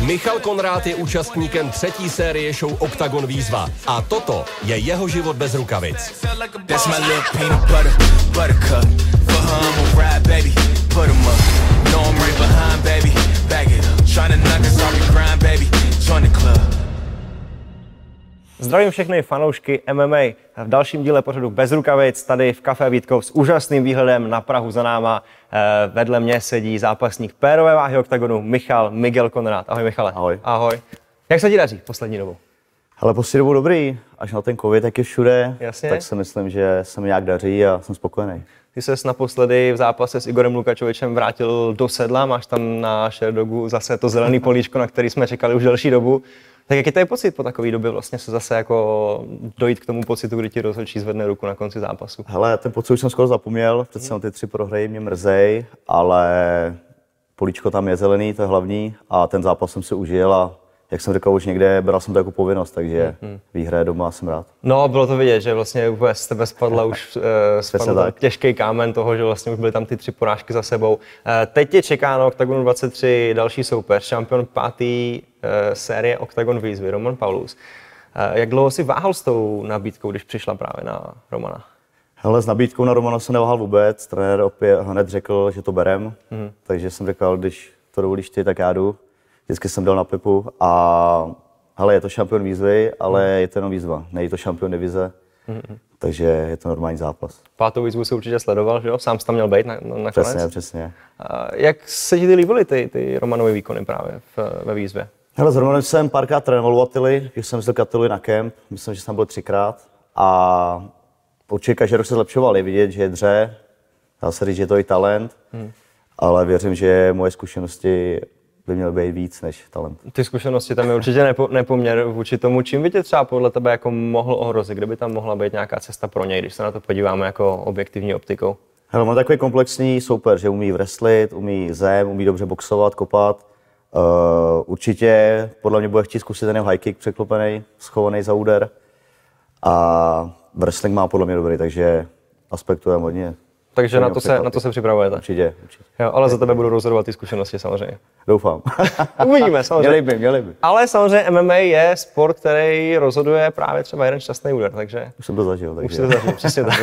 Michal Konrád je účastníkem třetí série show Octagon Výzva. A toto je jeho život bez rukavic. Knock us off grind, baby. Join the club. Zdravím všechny fanoušky MMA v dalším díle pořadu Bez rukavic tady v Café Vítkov s úžasným výhledem na Prahu za náma. Eh, Vedle mě sedí zápasník pérové váhy oktagonu Michal Miguel Konrad. Ahoj Michale. Ahoj. Ahoj. Jak se ti daří poslední dobou? Ale poslední dobou dobrý, až na ten covid, jak je všude, Jasně. tak si myslím, že se mi nějak daří a jsem spokojený. Ty ses naposledy v zápase s Igorem Lukačovičem vrátil do sedla, máš tam na Sherdogu zase to zelený políčko, na který jsme čekali už delší dobu. Tak jaký to je pocit po takové době vlastně se zase jako dojít k tomu pocitu, kdy ti rozhodčí zvedne ruku na konci zápasu? Hele, ten pocit už jsem skoro zapomněl, přece jenom ty tři prohry mě mrzej, ale políčko tam je zelený, to je hlavní a ten zápas jsem si užil a jak jsem říkal už někde, bral jsem to jako povinnost, takže výhra je doma a jsem rád. No, bylo to vidět, že vlastně úplně z tebe spadla už uh, spadl tak. těžký kámen toho, že vlastně už byly tam ty tři porážky za sebou. Uh, teď je čeká na Octagon 23 další soupeř, šampion pátý uh, série Octagon výzvy, Roman Paulus. Uh, jak dlouho si váhal s tou nabídkou, když přišla právě na Romana? Hele, s nabídkou na Romana jsem neváhal vůbec, trenér opět hned řekl, že to berem, takže jsem řekl, když to dovolíš ty, tak já jdu. Vždycky jsem dal na Pepu a hele, je to šampion výzvy, ale je to jenom výzva, není to šampion divize, takže je to normální zápas. Pátou výzvu si určitě sledoval, že jo? Sám jsi tam měl být na, na, nakonec. Přesně, přesně. Uh, jak se ti ty líbily ty, ty Romanové výkony právě v, ve výzvě? Hele, s Romanem jsem párkrát trénoval u Attily, když jsem jezdil k Attily na kemp, myslím, že jsem byl třikrát a určitě každý rok se zlepšoval, je vidět, že je dře, dá se říct, že je to i talent, ale věřím, že moje zkušenosti by měly být víc než talent. Ty zkušenosti tam je určitě nepo, nepoměr vůči tomu, čím by tě třeba podle tebe jako mohl ohrozit, kde by tam mohla být nějaká cesta pro něj, když se na to podíváme jako objektivní optikou. Hele, mám takový komplexní soupeř, že umí wrestlit, umí zem, umí dobře boxovat, kopat. Uh, určitě podle mě bude chtít zkusit ten jeho high kick překlopený, schovaný za úder. A wrestling má podle mě dobrý, takže aspektujeme hodně. Takže na to, se, na to se připravujete. Určitě, určitě. Jo, ale za tebe budou rozhodovat ty zkušenosti samozřejmě. Doufám. Uvidíme samozřejmě. měli by, měli by. Ale samozřejmě MMA je sport, který rozhoduje právě třeba jeden šťastný úder, takže Už jsem to zažil, takže už si to zažil, přesně tak.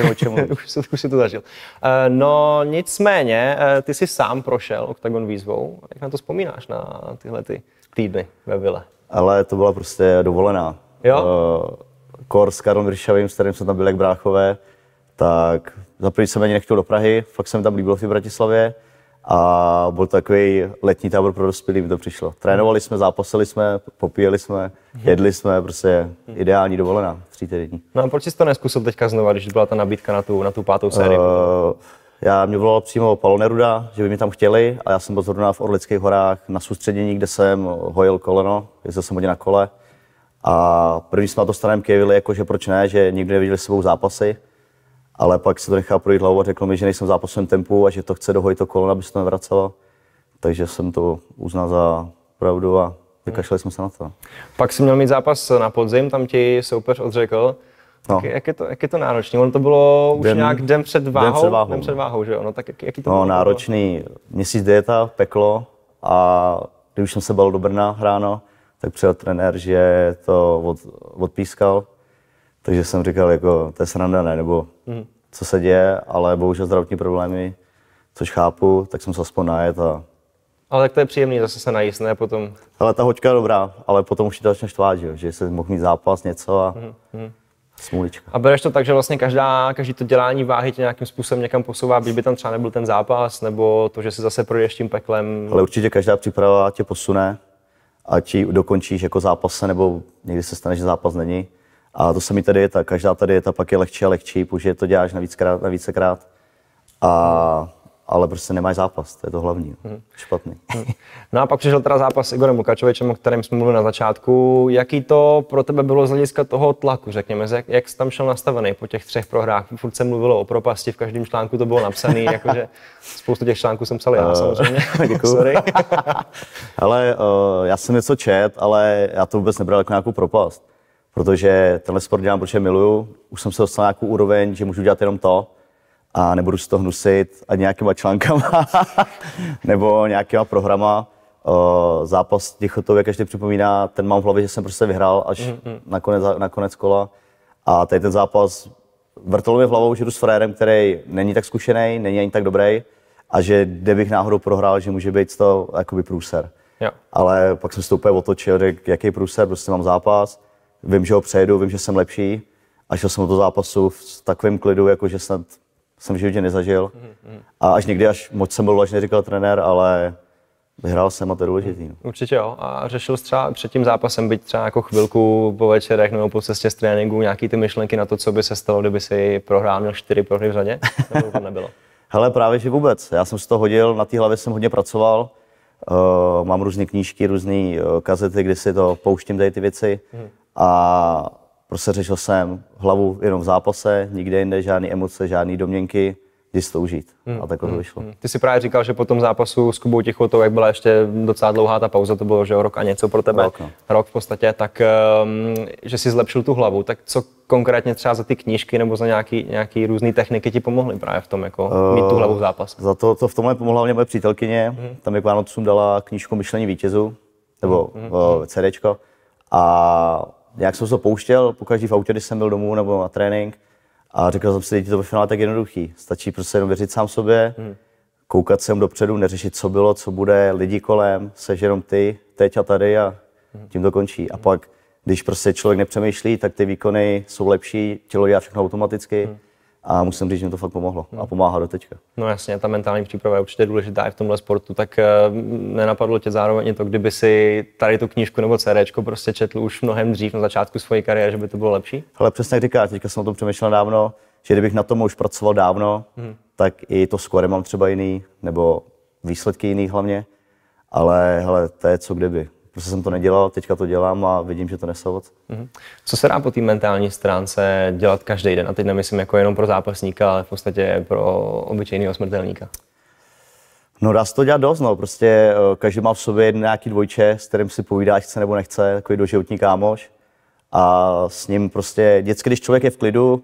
Už, si, už si to zažil. Eh, No nicméně, eh, ty jsi sám prošel Octagon výzvou. Jak na to vzpomínáš na tyhle ty týdny ve Vile? Ale to byla prostě dovolená. Jo? Uh, kor s Karlem Ryšavým, s kterým jsem tam byl jak bráchové, tak za první jsem ani nechtěl do Prahy, fakt se mi tam líbilo v Bratislavě a byl takový letní tábor pro dospělí, mi to přišlo. Trénovali jsme, zápasili jsme, popíjeli jsme, jedli jsme, prostě ideální dovolená, tři týdny. No a proč jsi to neskusil teďka znova, když byla ta nabídka na tu, na tu pátou sérii? Uh, já mě volal přímo Paolo Neruda, že by mě tam chtěli a já jsem byl zrovna v Orlických horách na soustředění, kde jsem hojil koleno, jezdil jsem hodně na kole. A první jsme na to starém kejvili, jako že proč ne, že nikdy neviděli s sebou zápasy. Ale pak se to nechal projít hlavou a řekl mi, že nejsem v zápasovém tempu a že to chce dohojit to koleno, aby se to nevracelo. Takže jsem to uznal za pravdu a vykašlali jsme se na to. Pak jsi měl mít zápas na podzim, tam ti soupeř odřekl. No. Tak jak, je to, jak je to náročné? Ono to bylo už Den- nějak den před váhou? před váhou, Den před váhou, že jo? No tak jak, jaký to No, bylo? náročný měsíc dieta, peklo a když už jsem se bal do Brna ráno, tak přijel trenér, že to od, odpískal. Takže jsem říkal, jako, to je sranda, ne, nebo Mhm. co se děje, ale bohužel zdravotní problémy, což chápu, tak jsem se aspoň najet a Ale tak to je příjemný zase se najíst, ne? Potom ale ta hoďka je dobrá, ale potom už ti to začne štvát, že, že se mohl mít zápas, něco a Mhm, smůlička. A bereš to tak, že vlastně každá, každý to dělání váhy tě nějakým způsobem někam posouvá, byť by tam třeba nebyl ten zápas, nebo to, že si zase projdeš tím peklem. Ale určitě každá příprava tě posune, ať ji dokončíš jako zápase, nebo někdy se stane, že zápas není. A to se mi tady dieta. Každá ta dieta pak je lehčí a lehčí, protože to děláš na, víckrát, na vícekrát. A, ale prostě nemáš zápas, to je to hlavní. Špatný. No a pak přišel teda zápas s Igorem Lukačovičem, o kterém jsme mluvili na začátku. Jaký to pro tebe bylo z hlediska toho tlaku, řekněme, jak, jak jsi tam šel nastavený po těch třech prohrách? Furt se mluvilo o propasti, v každém článku to bylo napsané, jakože spoustu těch článků jsem psal já samozřejmě. děkuju. Sorry. ale uh, já jsem něco čet, ale já to vůbec nebral jako nějakou propast. Protože tenhle sport dělám, protože miluju. Už jsem se dostal na nějakou úroveň, že můžu dělat jenom to. a nebudu si to hnusit a nějakýma článkama nebo nějakýma programa. Uh, zápas Tichotově každý připomíná, ten mám v hlavě, že jsem prostě vyhrál až mm-hmm. na, konec, na konec kola. A tady ten zápas vrtalo mi v hlavou, že jdu s frérem, který není tak zkušený, není ani tak dobrý a že kdybych náhodou prohrál, že může být to jakoby průser. Jo. Ale pak jsem se to úplně otočil, řekl, jaký průser, prostě mám zápas, vím, že ho přejdu, vím, že jsem lepší a šel jsem do toho zápasu v takovém klidu, jako že snad jsem v životě nezažil. A až někdy, až moc jsem byl vážně, říkal trenér, ale vyhrál jsem a to je důležitý. Určitě jo. A řešil jsi třeba před tím zápasem, byť třeba jako chvilku po večerech nebo po cestě z tréninku, nějaký ty myšlenky na to, co by se stalo, kdyby si prohrál měl čtyři prohry v řadě? Nebo to nebylo? Hele, právě že vůbec. Já jsem si to hodil, na té hlavě jsem hodně pracoval. Uh, mám různé knížky, různé uh, kazety, kde si to pouštím tady ty věci. Hmm. A prostě řešil jsem hlavu jenom v zápase, nikde jinde, žádné emoce, žádné domněnky, kdy si to užít. Hmm. A takhle to vyšlo. Hmm. Ty si právě říkal, že po tom zápasu s Kubou Tichotou, jak byla ještě docela dlouhá ta pauza, to bylo že rok a něco pro tebe, Rok, no. rok v podstatě, tak um, že si zlepšil tu hlavu. Tak co konkrétně třeba za ty knížky nebo za nějaký, nějaký různé techniky ti pomohly právě v tom, jako uh, mít tu hlavu v zápase? Za to, to v tomhle pomohla mě moje přítelkyně. Hmm. Tam mi k Vánocům dala knížku Myšlení vítězů, nebo hmm. uh, CDčko. A nějak jsem se to pouštěl, pokaždý v autě, když jsem byl domů nebo na trénink. A řekl jsem si, že to ve finále tak jednoduchý. Stačí prostě jenom věřit sám sobě, hmm. koukat sem dopředu, neřešit, co bylo, co bude, lidi kolem, seš jenom ty, teď a tady a tím to končí. A pak, když prostě člověk nepřemýšlí, tak ty výkony jsou lepší, tělo dělá všechno automaticky. Hmm. A musím říct, že mi to fakt pomohlo a pomáhá do teďka. No jasně, ta mentální příprava je určitě důležitá i v tomhle sportu, tak uh, nenapadlo tě zároveň to, kdyby si tady tu knížku nebo CD prostě četl už mnohem dřív na začátku své kariéry, že by to bylo lepší? Ale přesně jak říkáš, teďka jsem o tom přemýšlel dávno, že kdybych na tom už pracoval dávno, hmm. tak i to skore mám třeba jiný, nebo výsledky jiný hlavně. Ale hele, to je co kdyby. Prostě jsem to nedělal, teďka to dělám a vidím, že to nese ovoc. Mm-hmm. Co se dá po té mentální stránce dělat každý den? A teď nemyslím jako jenom pro zápasníka, ale v podstatě pro obyčejného smrtelníka. No dá se to dělat dost, no. Prostě eh, každý má v sobě nějaký dvojče, s kterým si povídá, chce nebo nechce, takový doživotní kámoš. A s ním prostě, vždycky, když člověk je v klidu,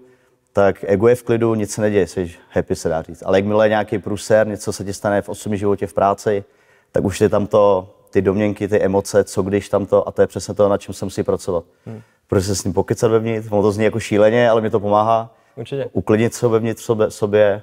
tak ego je v klidu, nic se neděje, jsi happy se dá říct. Ale jakmile je nějaký průser, něco se ti stane v osobním životě, v práci, tak už je tam to, ty domněnky, ty emoce, co když tam to, a to je přesně to, na čem jsem si pracovat. Hmm. Protože se s ním pokecat vevnitř, ono to zní jako šíleně, ale mi to pomáhá. Určitě. Uklidnit se vevnitř sobě, sobě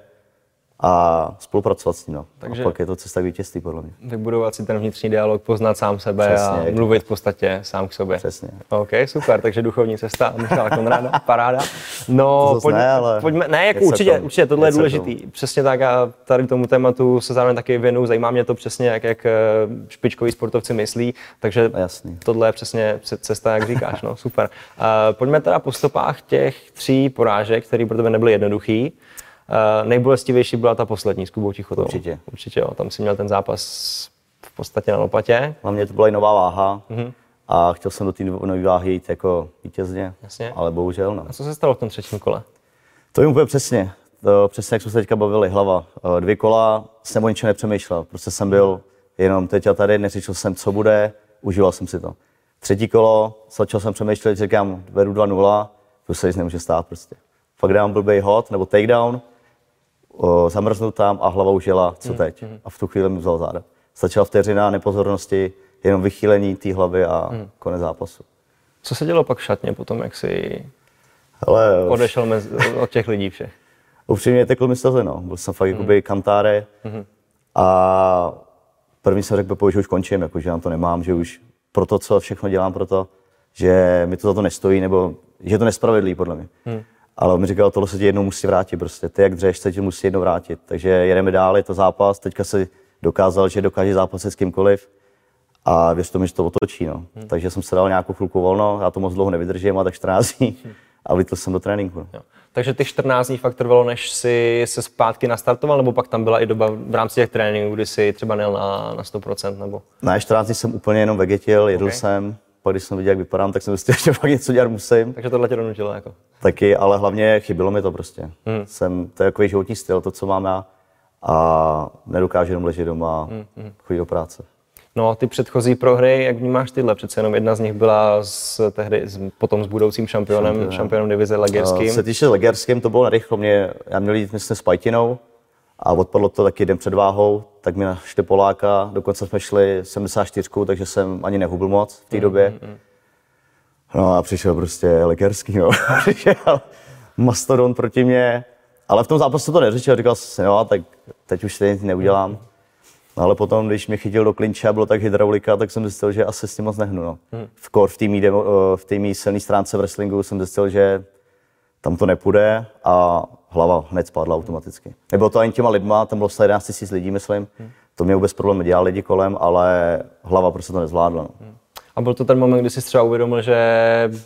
a spolupracovat s ním. No. Takže a pak je to cesta k vítězství, podle mě. Vybudovat si ten vnitřní dialog, poznat sám sebe Přesně, a mluvit v podstatě sám k sobě. Přesně. OK, super, takže duchovní cesta, Michal Konráda, paráda. No, To pojďme, ne, ale pojďme, ne, jako určitě, tomu. určitě, tohle je důležitý. Přesně tak a tady tomu tématu se zároveň taky věnu, zajímá mě to přesně, jak, jak eh, špičkoví sportovci myslí, takže Jasný. tohle je přesně ce- cesta, jak říkáš, no, super. Uh, pojďme teda po stopách těch tří porážek, které pro tebe nebyly jednoduchý. Uh, nejbolestivější byla ta poslední s Kubou Tichotou. Určitě. Určitě, jo. Tam si měl ten zápas v podstatě na lopatě. Hlavně to byla i nová váha Mhm. a chtěl jsem do té nové váhy jít jako vítězně, Jasně. ale bohužel no. A co se stalo v tom třetím kole? To je úplně přesně. To, přesně jak jsme se teďka bavili, hlava. Eh, Dvě kola jsem o ničem nepřemýšlel. Prostě jsem byl jenom teď a tady, neřešil jsem, co bude, užíval jsem si to. Třetí kolo, začal jsem přemýšlet, říkám, vedu 2-0, to se nic nemůže stát prostě. Pak dám blbej hot nebo takedown, o, zamrznu tam a hlava už jela, co teď. A v tu chvíli mi vzal záda. Stačila vteřina nepozornosti, jenom vychýlení té hlavy a konec zápasu. Co se dělo pak v šatně potom, jak jsi Ale odešel mezi, od těch lidí všech? Upřímně tekl mi slzy, no. Byl jsem fakt mm. jakoby kantáre a první jsem řekl, že už končím, jako, že na to nemám, že už pro to, co všechno dělám pro to, že mi to za to nestojí, nebo že je to nespravedlivý podle mě. Mm. Ale on mi říkal, tohle se ti jednou musí vrátit prostě. Ty jak dřeš, se ti musí jednou vrátit. Takže jedeme dál, je to zápas. Teďka si dokázal, že dokáže zápasit s kýmkoliv. A věř tomu, že to otočí. No. Hmm. Takže jsem se dal nějakou chvilku volno, já to moc dlouho nevydržím, a tak 14 dní. A vlítl jsem do tréninku. No. Jo. Takže ty 14 dní fakt trvalo, než si se zpátky nastartoval, nebo pak tam byla i doba v rámci těch tréninků, kdy jsi třeba nejel na, na 100%, nebo? Na 14 dní jsem úplně jenom vegetil, jedl Ok. jsem, pak když jsem viděl, jak vypadám, tak jsem zjistil, že fakt něco dělat musím. Takže tohle tě donutilo, jako. Taky, ale hlavně chybilo mi to prostě. Hmm. Jsem, to je takový životní styl, to, co mám já. A nedokážu jenom ležet doma a chodit do práce. No, ty předchozí prohry, jak vnímáš tyhle? Přece jenom jedna z nich byla s, tehdy s, potom s budoucím šampionem, Šampionem. šampionem divize Co Legerským. se týče Legerským, to bylo narychlo. Mě, já měl jít, myslím, s Pajtinou a odpadlo to taky den před váhou, tak mi našli Poláka, dokonce jsme šli 74, takže jsem ani nehubil moc v té době. No a přišel prostě Legerský, no. přišel mastodon proti mě, ale v tom zápase to neřešil, říkal jsem si, no, tak teď už stejně nic neudělám. No, ale potom, když mě chytil do klinče a bylo tak hydraulika, tak jsem zjistil, že asi s tím moc nehnu. No. V, kor, v té eh, v té mý silné stránce v wrestlingu jsem zjistil, že tam to nepůjde a hlava hned spadla automaticky. Nebylo to ani těma lidma, tam bylo 11 000 lidí, myslím. To mě vůbec problém nedělal lidi kolem, ale hlava prostě to nezvládla. No. A byl to ten moment, kdy jsi třeba uvědomil, že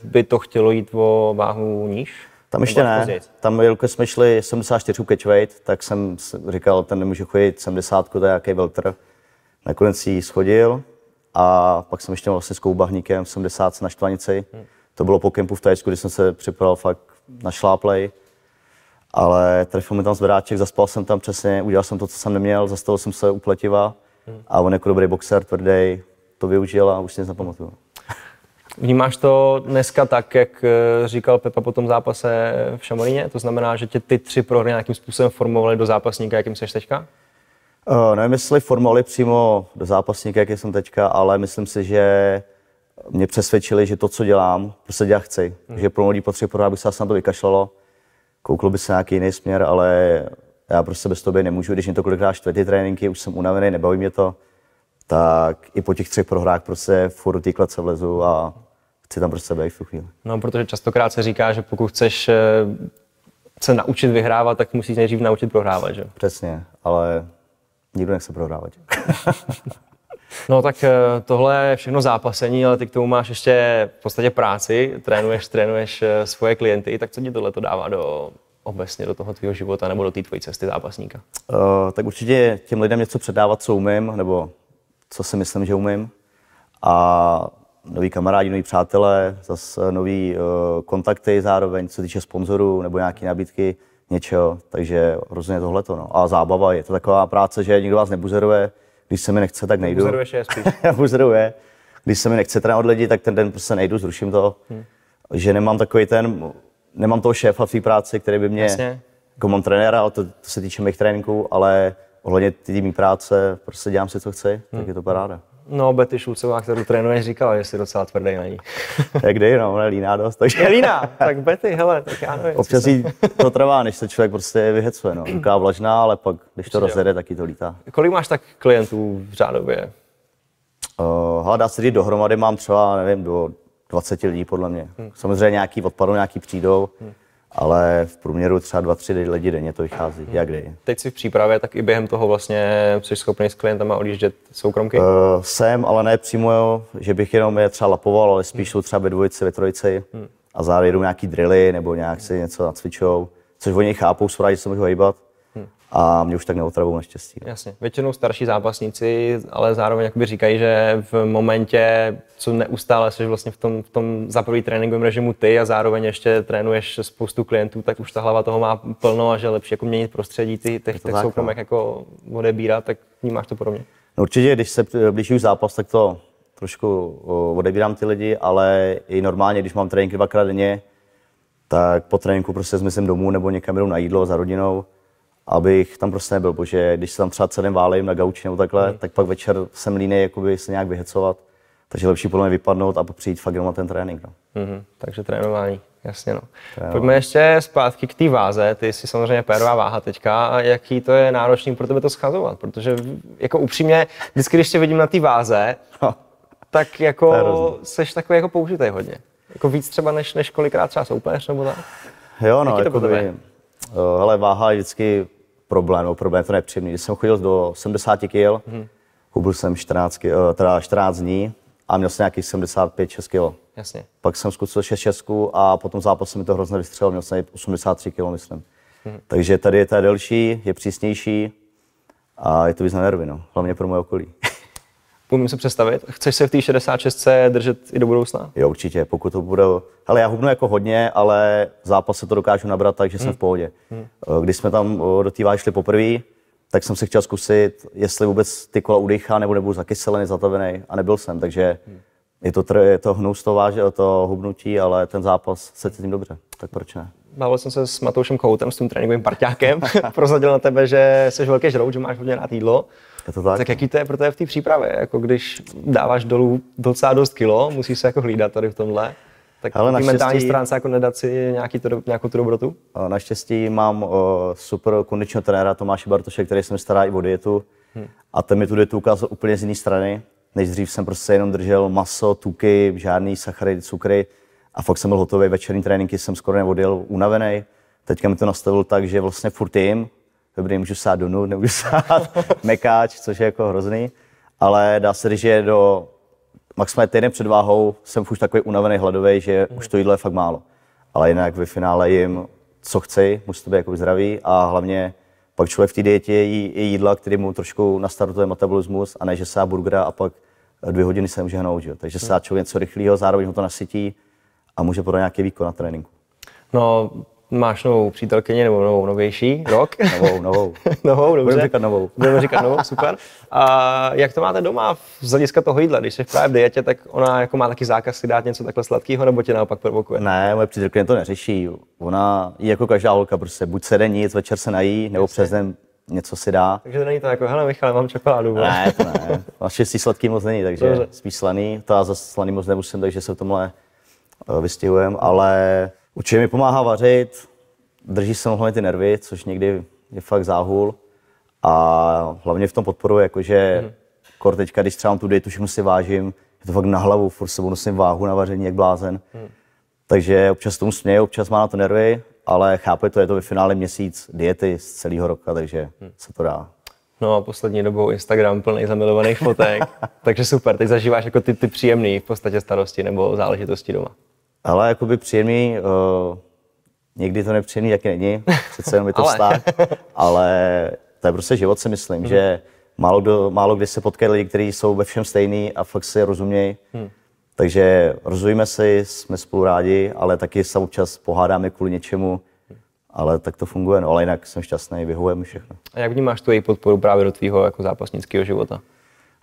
by to chtělo jít o váhu níž? Tam ještě ne. později? Tam, jelikož jsme šli 74 catchweight, tak jsem říkal, ten nemůže chodit 70, to je nějaký veltr. Nakonec ji schodil a pak jsem ještě měl vlastně s Koubahníkem 70 na Štvanici. To bylo po kempu v Tajsku, kdy jsem se připravil fakt na šláplej. Ale trefil mi tam zvedáček, zaspal jsem tam přesně, udělal jsem to, co jsem neměl, zastavil jsem se u pletiva a on jako dobrý boxer, tvrdý, to využil a už si nic nepamatuju. Vnímáš to dneska tak, jak eh, říkal Pepa po tom zápase v Šamoríně? To znamená, že tě ty tři prohry nějakým způsobem formovaly do zápasníka, jakým jsi teďka? Uh, nevím, jestli formovali přímo do zápasníka, jaký jsem teďka, ale myslím si, že mě přesvědčili, že to, co dělám, prostě dělat chci. Hmm. Že pro lidí potřebuji aby se na to vykašlalo. Kouklo by se nějaký jiný směr, ale já prostě bez toho být nemůžu. Když mě to kolikrát štve ty tréninky, už jsem unavený, nebaví mě to, tak i po těch třech prohrách prostě furt do té klece vlezu a chci tam prostě být v tu chvíli. No, protože častokrát se říká, že pokud chceš eh, se naučit vyhrávat, tak musíš nejdřív naučit prohrávat, že? Přesně, ale nikdo nechce prohrávat. No tak eh, tohle je všechno zápasení, ale ty k tomu máš ještě v podstatě práci, trénuješ, trénuješ eh, svoje klienty, tak co ti tohle to dává do obecně do toho tvého života nebo do té tvojí cesty zápasníka? Uh, tak určitě těm lidem něco předávat, co umím, nebo co si myslím, že umím. A noví kamarádi, noví přátelé, zase nový uh, kontakty zároveň, co týče sponzorů nebo nějaké nabídky něčeho. Takže rozhodně tohleto. No. A zábava je to taková práce, že nikdo vás nebuzeruje. Když se mi nechce, tak nejdu. Buzeruješ je spíš. buzeruje. Když se mi nechce trénovat lidi, tak ten den prostě nejdu, zruším to. Hmm. Že nemám takový ten, nemám toho šéfa v té práci, který by mě, Jasně. jako mám trenéra, ale to, to se týče mých tréninků, ale ohledně té mý práce, prostě dělám si, co chci, tak je to paráda. No, Betty Šulcová, kterou trénuješ, říkala, že jsi docela tvrdý na ní. Jak kdy, no, ona líná dost, takže Je líná, tak Betty, hele, tak já nevím. občas jí to trvá, než se člověk prostě vyhecuje, no. Taková vlažná, ale pak, když to rozjede, tak jí to lítá. Kolik máš tak klientů v řádově? Uh, hele, dá se říct, dohromady mám třeba, nevím, do 20 lidí podle mě. Hmm. Samozřejmě nějaký odpadou, nějaký přijdou, hmm. Ale v průměru třeba 2-3 lidi denně to vychází, hmm. jak kdy. Teď jsi v přípravě, tak i během toho vlastně jsi schopný s klientama odjíždět soukromky? Uh, jsem, ale ne přímo, jo, že bych jenom je třeba lapoval, ale spíš jsou třeba ve dvojici, ve trojici hmm. a zároveň nějaký drily nebo nějak si něco nacvičou, což oni chápou, jsou rádi, že se můžu hýbat hmm. A mě už tak neotravou naštěstí. No. Jasně. Většinou starší zápasníci, ale zároveň jakoby říkají, že v momentě, co neustále jsi vlastně v tom, v tom za prvý tréninkovém režimu ty a zároveň ještě trénuješ spoustu klientů, tak už ta hlava toho má plno a že lepší jako měnit prostředí, ty, těch, těch tak, soukromek jako odebírat, tak vnímáš to podobně. No určitě, když se blíží už zápas, tak to trošku odebírám ty lidi, ale i normálně, když mám tréninky dvakrát denně, tak po tréninku prostě zmizím domů nebo někam jdu na jídlo za rodinou, abych tam prostě nebyl, protože když se tam třeba celým válejím na gauči nebo takhle, mm. tak pak večer jsem línej jakoby se nějak vyhecovat, takže lepší podle mě vypadnout a přijít fakt jenom na ten trénink. No. Mhm, takže trénování, jasně no. Pojďme ještě zpátky k té váze, ty jsi samozřejmě pérová váha teďka, a jaký to je náročný pro tebe to schazovat, protože jako upřímně, vždycky, když tě vidím na té váze, tak jako seš takový jako použitej hodně. Jako víc třeba než, než kolikrát třeba soupeř nebo tak. Jo, no, jako by, hele, váha je vždycky problém, no, problém je to nepříjemný. Když jsem chodil do 70 kg, mm. hubil jsem 14, ki- eh, teda 14 dní a měl jsem nějakých 75-6 kg. Jasně. Pak jsem zkusil 6 česků a potom zápasu mi to hrozně vystřelil, měl jsem 83 kg, myslím. Hmm. Takže tady je ta delší, je přísnější a je to víc na nervy, no. hlavně pro moje okolí. Umím se představit. Chceš se v té 66 držet i do budoucna? jo, určitě, pokud to bude... Hele, já hubnu jako hodně, ale v zápase to dokážu nabrat tak, že jsem v pohodě. Když jsme tam o, do té váhy šli poprvé, tak jsem si chtěl zkusit, jestli vůbec ty kola udýchá, nebo nebudu zakyselený, zatavený a nebyl jsem, takže je to, tr- je to hnus, to, váže, to hubnutí, ale ten zápas se cítím dobře, tak proč ne? Bavil jsem se s Matoušem Koutem, s tím tréninkovým parťákem. Prozadil na tebe, že jsi velký žrout, že máš hodně rád jídlo. Je to tak? Tak jaký to je pro tebe v té přípravě? Jako když dáváš dolů docela dost kilo, musíš se jako hlídat tady v tomhle. Tak Ale naštěstí- mentální stránce jako nedat si nějaký to, nějakou tu dobrotu? Naštěstí mám o, super kondičního trenéra Tomáše Bartoše, který se mi stará i o dietu. A ten mi tu dietu ukázal úplně z jiné strany. Nejdřív jsem prostě jenom držel maso, tuky, žádný sacharidy, cukry. A fakt jsem byl hotový, večerní tréninky jsem skoro neodjel, unavený. Teďka mi to nastavil tak, že vlastně furt jim. Dobrý, můžu sát do nud, nemůžu sát mekáč, což je jako hrozný. Ale dá se říct, že do maximálně týden před váhou jsem už takový unavený, hladový, že už to jídlo je fakt málo. Ale jinak ve finále jim, co chci, musí to být jako zdravý a hlavně pak člověk v té dietě jí i jídla, který mu trošku nastartuje metabolismus a ne, že se dá burgera a pak dvě hodiny se může hnout. Že? Takže se dá člověk něco rychlého, zároveň ho to nasytí a může podat nějaký výkon na tréninku. No, máš novou přítelkyni nebo novou novější, rok? Novou, novou. novou, dobře. Budeme říkat novou. Budeme říkat novou, super. A jak to máte doma z hlediska toho jídla? Když jsi právě v dietě, tak ona jako má taky zákaz si dát něco takhle sladkého, nebo tě naopak provokuje? Ne, moje přítelkyně to neřeší. Ona jí jako každá holka, prostě buď se jde nic, večer se nají, nebo přes den něco si dá. Takže to není to jako, hele Michale, mám čokoládu. Ne, to ne. Naštěstí sladký moc není, takže Dobře. spíš slaný. To já zase slaný moc nemusím, takže se v tomhle eh, vystihujem, ale určitě mi pomáhá vařit, drží se hlavně ty nervy, což někdy je fakt záhul. A hlavně v tom podporuje, jakože Mhm. kor teďka, když třeba mám tu dietu, všechno si vážím, je to fakt na hlavu, furt sebou nosím váhu na vaření, jak blázen. Mhm. Takže občas tomu směje, občas má na to nervy, ale chápe to, je to ve finále měsíc diety z celého roka, takže Mhm. se to dá. No a poslední dobou Instagram plný zamilovaných fotek. Takže super, teď zažíváš jako ty, ty příjemné v podstatě starosti nebo záležitosti doma. Ale jakoby příjemný, uh, někdy to nepříjemný taky není, přece jenom je to Ale. vztah, ale to je prostě život si myslím, Mhm. že málo, kdo, málo kdy se potkají lidi, kteří jsou ve všem stejný a fakt si rozumějí. Mhm. Takže rozumíme si, jsme spolu rádi, ale taky se občas pohádáme kvůli něčemu, ale tak to funguje, no, ale jinak jsem šťastný, vyhovuje mi všechno. A jak vnímáš tu její podporu právě do tvýho jako zápasnického života?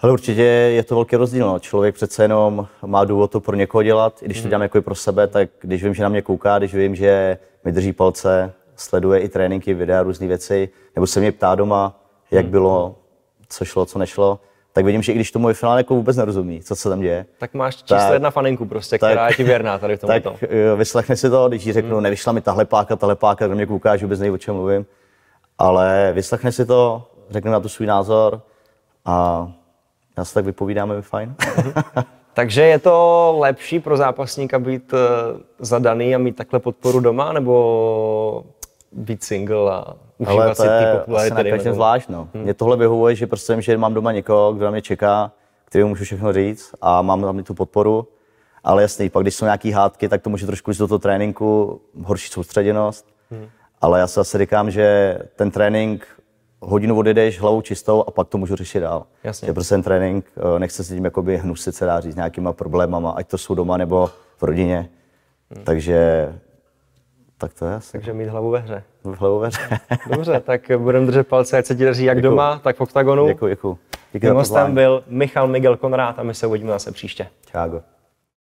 Hele, určitě je to velký rozdíl. No. Člověk přece jenom má důvod to pro někoho dělat, i když to dělám jako i pro sebe, tak když vím, že na mě kouká, když vím, že mi drží palce, sleduje i tréninky, videa, různé věci, nebo se mě ptá doma, jak bylo, co šlo, co nešlo, tak vidím, že i když tomu ve finále jako vůbec nerozumí, co se tam děje, Tak máš číslo Tak. jedna faninku prostě, Tak. která je ti věrná tady v tak tomto. jo, vyslechne si to, když jí řeknu, nevyšla mi tahle páka, tahle páka, kdo mě kouká, že vůbec neví, o čem mluvím, ale vyslechne si to, řekne na to svůj názor a já se tak vypovídáme, je fajn. Takže je to lepší pro zápasníka být eh, zadaný a mít takhle podporu doma, nebo být single a užívat Ale si to ty je asi na zvlášť. No. Hmm. Mě tohle vyhovuje, že prostě vím, že mám doma někoho, kdo na mě čeká, který můžu všechno říct a mám tam tu podporu. Ale jasný, pak když jsou nějaký hádky, tak to může trošku jít do toho tréninku, horší soustředěnost. Hmm. Ale já se zase říkám, že ten trénink hodinu odjedeš hlavou čistou a pak to můžu řešit dál. Jasně. Že prostě ten trénink, eh, nechce se tím jakoby hnusit, se dá říct, nějakýma problémama, ať to jsou doma nebo v rodině. Hmm. Takže tak to je asi. Takže mít hlavu ve hře. V hlavu ve hře. Dobře, tak budeme držet palce, ať se ti daří jak doma, tak v OKTAGONu. Děkuji, děkuji. Díky Mým za hostem byl Michal Miguel Konrád a my se uvidíme zase příště. Čágo.